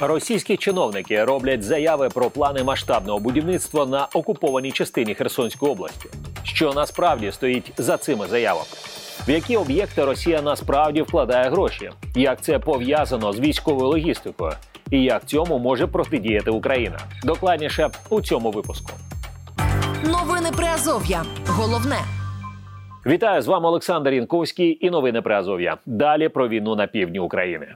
Російські чиновники роблять заяви про плани масштабного будівництва на окупованій частині Херсонської області. Що насправді стоїть за цими заявами? В які об'єкти Росія насправді вкладає гроші? Як це пов'язано з військовою логістикою? І як цьому може протидіяти Україна? Докладніше у цьому випуску. Новини Приазов'я. Головне. Вітаю з вами Олександр Янковський і новини Приазов'я. Далі про війну на півдні України.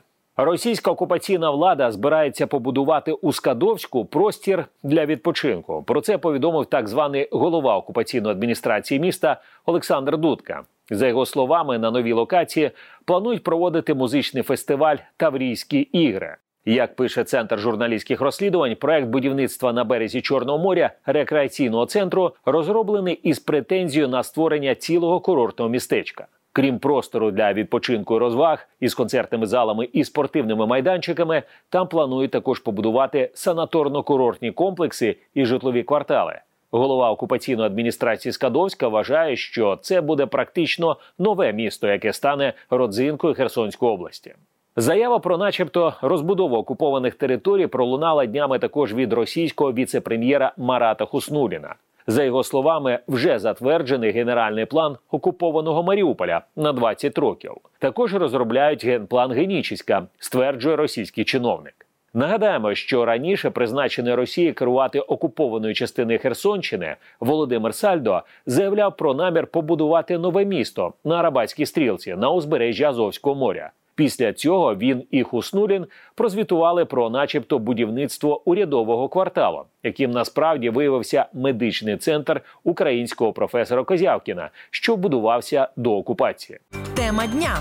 Російська окупаційна влада збирається побудувати у Скадовську простір для відпочинку. Про це повідомив так званий голова окупаційної адміністрації міста Олександр Дудка. За його словами, на новій локації планують проводити музичний фестиваль Таврійські ігри. Як пише центр журналістських розслідувань, проект будівництва на березі Чорного моря рекреаційного центру розроблений із претензією на створення цілого курортного містечка. Крім простору для відпочинку і розваг із концертними залами і спортивними майданчиками, там планують також побудувати санаторно-курортні комплекси і житлові квартали. Голова окупаційної адміністрації Скадовська вважає, що це буде практично нове місто, яке стане родзинкою Херсонської області. Заява про, начебто, розбудову окупованих територій пролунала днями також від російського віце-прем'єра Марата Хуснуліна. За його словами, вже затверджений генеральний план окупованого Маріуполя на 20 років. Також розробляють генплан Генічіська, стверджує російський чиновник. Нагадаємо, що раніше призначений Росії керувати окупованою частиною Херсонщини Володимир Сальдо заявляв про намір побудувати нове місто на Арабатській стрілці на узбережжі Азовського моря. Після цього він і Хуснулін прозвітували про, начебто, будівництво урядового кварталу, яким насправді виявився медичний центр українського професора Козявкіна, що будувався до окупації. Тема дня.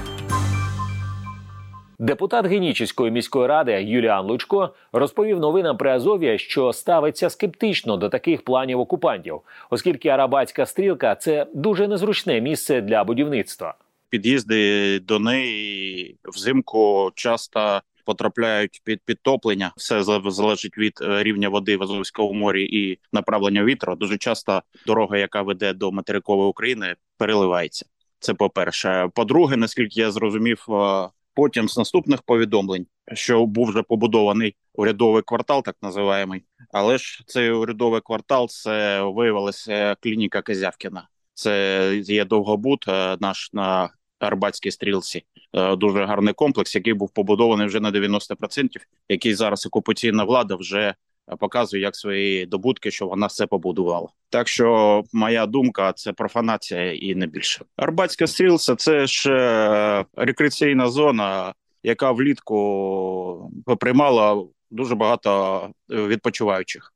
Депутат Генічеської міської ради Юліан Лучко розповів новинам при Азов'я, що ставиться скептично до таких планів окупантів, оскільки Арабатська стрілка це дуже незручне місце для будівництва. Під'їзди до неї взимку часто потрапляють під підтоплення. Все залежить від е, рівня води в Азовському морі і направлення вітру. Дуже часто дорога, яка веде до материкової України, переливається. Це по перше. По-друге, наскільки я зрозумів, е, потім з наступних повідомлень, що був вже побудований урядовий квартал, так називаємий, але ж цей урядовий квартал це виявилася клініка Козявкіна. Це є довгобут е, наш на Арбатській стрілці. Е, дуже гарний комплекс, який був побудований вже на 90%, який зараз окупаційна влада вже показує як свої добутки, що вона все побудувала. Так що моя думка це профанація і не більше. Арбатська стрілця це ж е, рекреаційна зона, яка влітку приймала дуже багато відпочиваючих.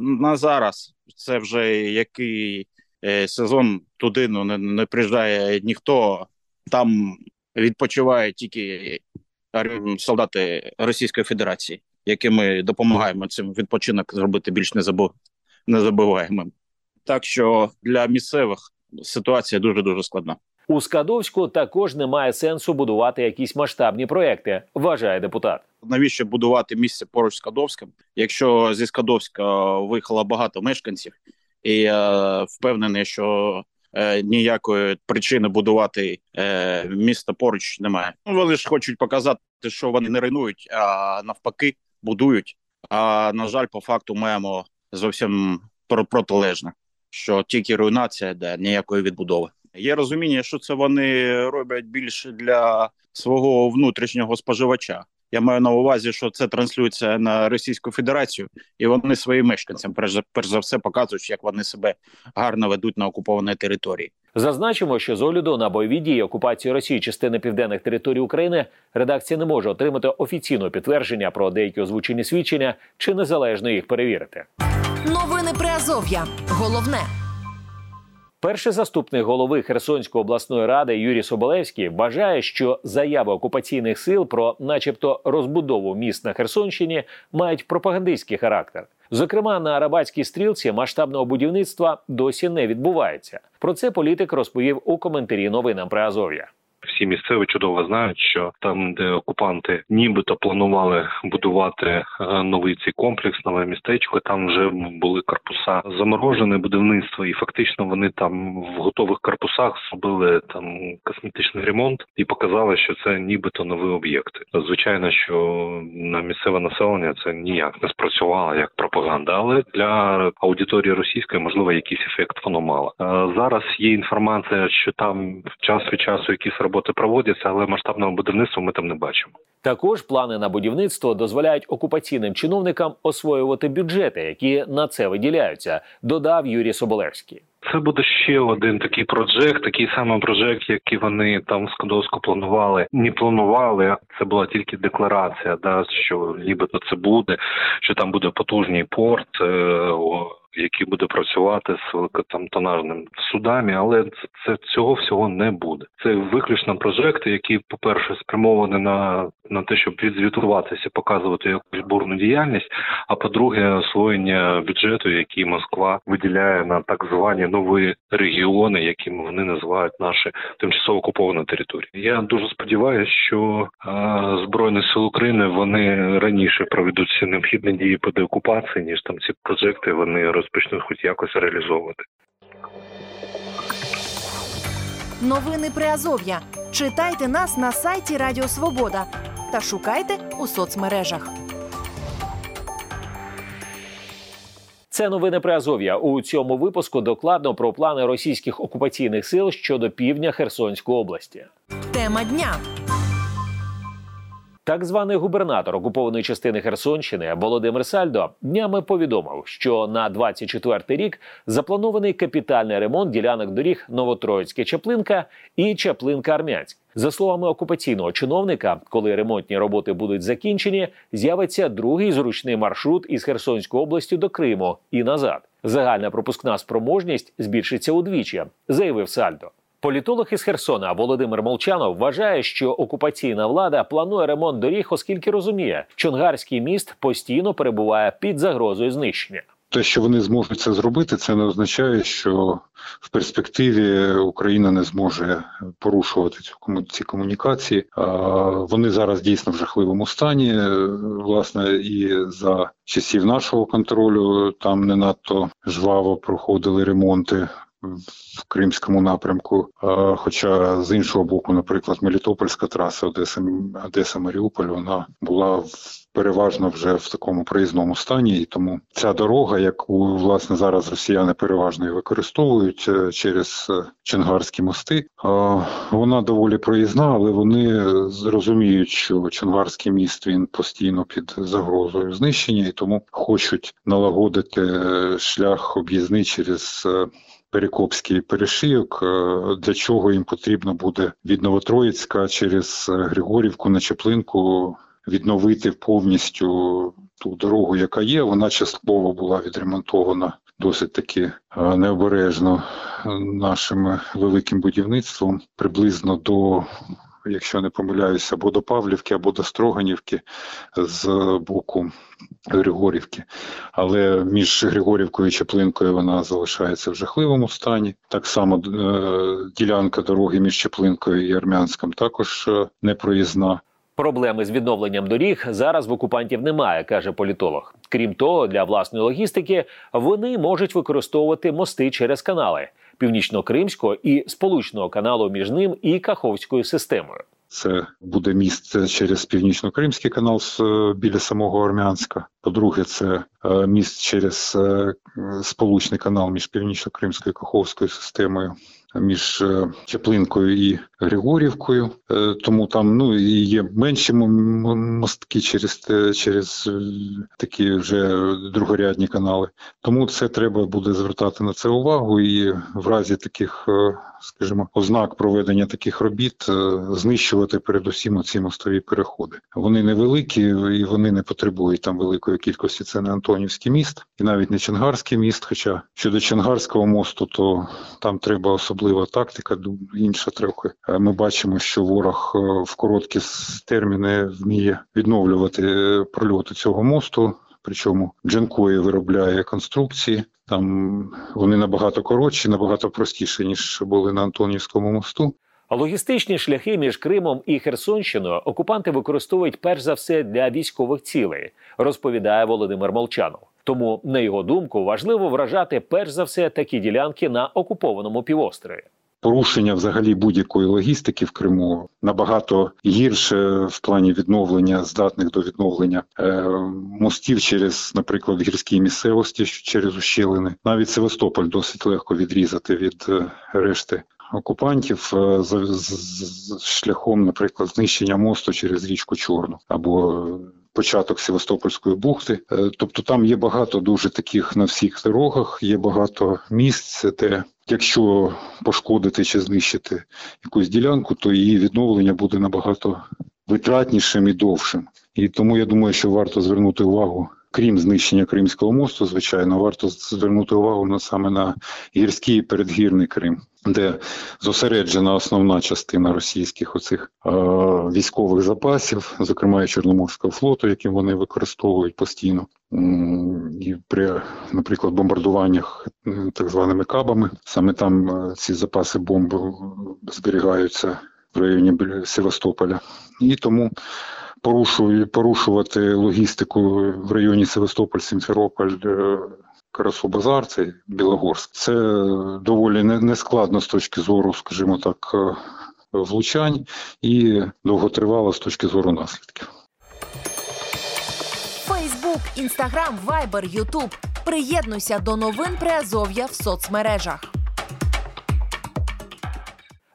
На зараз це вже який сезон туди ну не, не приїжджає ніхто там відпочивають тільки солдати Російської Федерації, яким ми допомагаємо цим відпочинок зробити більш незабуваємим. Так що для місцевих ситуація дуже дуже складна. У Скадовську також немає сенсу будувати якісь масштабні проекти, вважає депутат. Навіщо будувати місце поруч з Скадовським? Якщо зі Скадовська виїхало багато мешканців, і я впевнений, що е, ніякої причини будувати е, місто поруч немає. Ну, вони ж хочуть показати, що вони не руйнують, а навпаки, будують. А на жаль, по факту маємо зовсім протилежне, що тільки руйнація, де ніякої відбудови. Є розуміння, що це вони роблять більше для свого внутрішнього споживача. Я маю на увазі, що це транслюється на Російську Федерацію, і вони своїм мешканцям перш, перш за все показують, як вони себе гарно ведуть на окупованій території. Зазначимо, що з огляду на бойові дії окупації Росії частини південних територій України редакція не може отримати офіційного підтвердження про деякі озвучені свідчення чи незалежно їх перевірити. Новини Приазов'я. Головне. Перший заступник голови Херсонської обласної ради Юрій Соболевський вважає, що заяви окупаційних сил про, начебто, розбудову міст на Херсонщині мають пропагандистський характер. Зокрема, на Арабатській стрілці масштабного будівництва досі не відбувається. Про це політик розповів у коментарі новинам при Азов'я. Всі місцеві чудово знають, що там, де окупанти нібито планували будувати е, новий цей комплекс, нове містечко, там вже були корпуса заморожене будівництво, і фактично вони там в готових корпусах зробили там косметичний ремонт і показали, що це нібито нові об'єкти. Звичайно, що на місцеве населення це ніяк не спрацювало як пропаганда, але для аудиторії російської можливо якийсь ефект воно мало. Е, Зараз є інформація, що там час від часу якісь роботи проводяться, але масштабного будівництва ми там не бачимо. Також плани на будівництво дозволяють окупаційним чиновникам освоювати бюджети, які на це виділяються, додав Юрій Соболевський. Це буде ще один такий проджект, такий самий проджект, який вони там в Скадовську планували. Не планували, це була тільки декларація, да що нібито це буде, що там буде потужний порт. Е, який буде працювати з великотонажним судами, але це, цього всього не буде. Це виключно проекти, які, по-перше, спрямовані на на те, щоб відзвітуватися, показувати якусь бурну діяльність. А по-друге, освоєння бюджету, який Москва виділяє на так звані нові регіони, якими вони називають наші тимчасово окуповані території. Я дуже сподіваюся, що а, збройні сили України вони раніше проведуть всі необхідні дії по деокупації, ніж там ці проекти вони розпочнуть хоч якось реалізовувати. Новини Приазов'я. Читайте нас на сайті Радіо Свобода та шукайте у соцмережах. Це новини Приазов'я. У цьому випуску докладно про плани російських окупаційних сил щодо півдня Херсонської області. Тема дня. Так званий губернатор окупованої частини Херсонщини Володимир Сальдо днями повідомив, що на 24-й рік запланований капітальний ремонт ділянок доріг Новотроїцьке Чаплинка і Чаплинка Армянськ. За словами окупаційного чиновника, коли ремонтні роботи будуть закінчені, з'явиться другий зручний маршрут із Херсонської області до Криму і назад. Загальна пропускна спроможність збільшиться удвічі, заявив Сальдо. Політолог із Херсона Володимир Молчанов вважає, що окупаційна влада планує ремонт доріг, оскільки розуміє, Чонгарський міст постійно перебуває під загрозою знищення. Те, що вони зможуть це зробити, це не означає, що в перспективі Україна не зможе порушувати цю ці комунікації. Вони зараз дійсно в жахливому стані. Власне, і за часів нашого контролю там не надто жваво проходили ремонти в Кримському напрямку. Хоча з іншого боку, наприклад, Мелітопольська траса Одеса Одеса Маріуполь, вона була переважно вже в такому проїзному стані, і тому ця дорога, яку власне зараз росіяни переважно використовують е, через е, Чонгарські мости, вона доволі проїзна, але вони зрозуміють, що Чонгарський міст він постійно під загрозою знищення, і тому хочуть налагодити е, шлях об'їзний через. Перекопський перешийок, для чого їм потрібно буде від Новотроїцька через Григорівку на Чеплинку відновити повністю ту дорогу, яка є. Вона частково була відремонтована досить таки необережно нашим великим будівництвом приблизно до. Якщо не помиляюся, або до Павлівки, або до Строганівки з боку Григорівки. Але між Григорівкою і Чеплинкою вона залишається в жахливому стані. Так само е, ділянка дороги між Чеплинкою і Армянськом також е, непроїзна. Проблеми з відновленням доріг зараз в окупантів немає, каже політолог. Крім того, для власної логістики вони можуть використовувати мости через канали північно-кримського і сполучного каналу між ним і Каховською системою. Це буде міст через північно-кримський канал біля самого Армянська. По-друге, це е, міст через е, сполучний канал між північно-кримською і Каховською системою між е, Чеплинкою і Григорівкою, е, тому там ну і є менші мостки через через е, такі вже другорядні канали. Тому це треба буде звертати на це увагу, і в разі таких, скажімо, ознак проведення таких робіт знищувати передусім ці мостові переходи. Вони невеликі і вони не потребують там великої кількості. Це не Антонівський міст і навіть не Чонгарський міст. Хоча щодо Чонгарського мосту, то там треба особлива тактика, інша трохи. Ми бачимо, що ворог е, в короткі терміни вміє відновлювати е, прольоти цього мосту. Причому Джанкої виробляє конструкції. Там вони набагато коротші, набагато простіші ніж були на Антонівському мосту. А Логістичні шляхи між Кримом і Херсонщиною окупанти використовують перш за все для військових цілей, розповідає Володимир Молчанов. Тому, на його думку, важливо вражати перш за все такі ділянки на окупованому півострові. Порушення взагалі будь-якої логістики в Криму набагато гірше в плані відновлення, здатних до відновлення е, мостів через, наприклад, гірські місцевості через ущелини. Навіть Севастополь досить легко відрізати від е, решти окупантів е, з, з, з шляхом, наприклад, знищення мосту через річку Чорну або початок Севастопольської бухти. Е, тобто там є багато дуже таких на всіх дорогах, є багато місць, де якщо пошкодити чи знищити якусь ділянку, то її відновлення буде набагато витратнішим і довшим. І тому я думаю, що варто звернути увагу крім знищення Кримського мосту, звичайно, варто звернути увагу на саме на гірський і передгірний Крим, де зосереджена основна частина російських оцих е, військових запасів, зокрема і Чорноморського флоту, яким вони використовують постійно. І при, наприклад, бомбардуваннях так званими кабами, саме там е, ці запаси бомб зберігаються в районі Севастополя, і тому порушувати логістику в районі Севастополь, Сімферополь, е, Карасу-Базар, це Білогорськ. Це доволі нескладно з точки зору, скажімо так, е, влучань і довготривало з точки зору наслідків. Фейсбук, інстаграм, вайбер, ютуб. Приєднуйся до новин Приазов'я в соцмережах.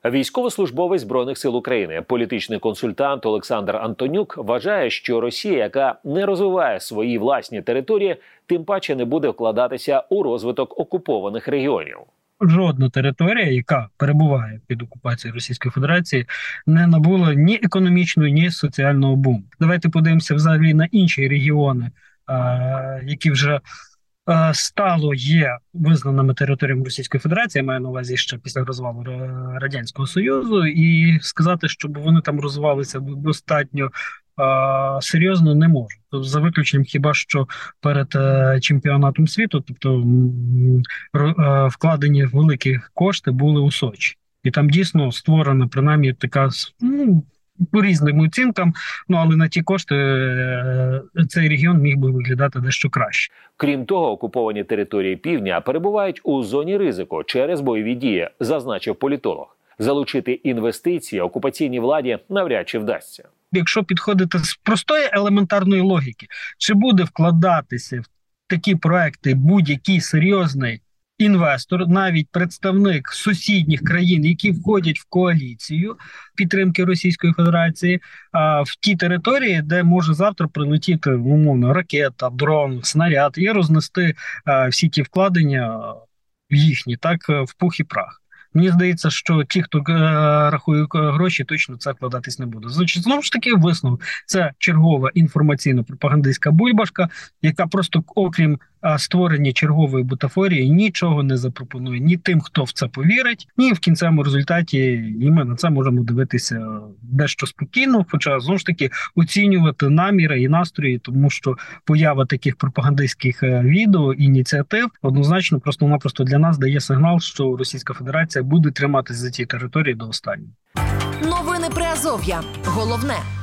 Військовослужбовець збройних сил України, політичний консультант Олександр Антонюк вважає, що Росія, яка не розвиває свої власні території, тим паче не буде вкладатися у розвиток окупованих регіонів. Жодна територія, яка перебуває під окупацією Російської Федерації, не набула ні економічного, ні соціального буму. Давайте подивимося взагалі на інші регіони, які вже стало є визнаними територіями Російської Федерації, я маю на увазі ще після розвалу радянського союзу, і сказати, щоб вони там розвивалися достатньо. Е, серйозно не можу. Тобто, за виключенням хіба що перед е, чемпіонатом світу, тобто вкладені великі кошти були у Сочі, і там дійсно створена принаймні така ну, по різним оцінкам. Ну але на ті кошти е, цей регіон міг би виглядати дещо краще. Крім того, окуповані території півдня перебувають у зоні ризику через бойові дії, зазначив політолог. Залучити інвестиції окупаційній владі навряд чи вдасться. Якщо підходити з простої елементарної логіки, чи буде вкладатися в такі проекти будь-який серйозний інвестор, навіть представник сусідніх країн, які входять в коаліцію підтримки Російської Федерації, а в ті території, де може завтра прилетіти умовно ракета, дрон, снаряд і рознести всі ті вкладення їхні, так в пух і прах. Мені здається, що ті, хто е, рахує гроші, точно це вкладатись не буде. Значить, знову ж таки, висновок це чергова інформаційно-пропагандистська бульбашка, яка просто, окрім створення чергової бутафорії, нічого не запропонує ні тим, хто в це повірить, ні в кінцевому результаті. І ми на це можемо дивитися дещо спокійно, хоча знову ж таки оцінювати наміри і настрої, тому що поява таких пропагандистських е, відео ініціатив однозначно просто-напросто для нас дає сигнал, що Російська Федерація буде триматися за ці території до останнього. Новини Приазов'я. Головне.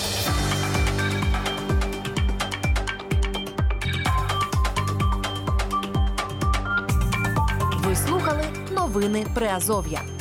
Новини Приазов'я.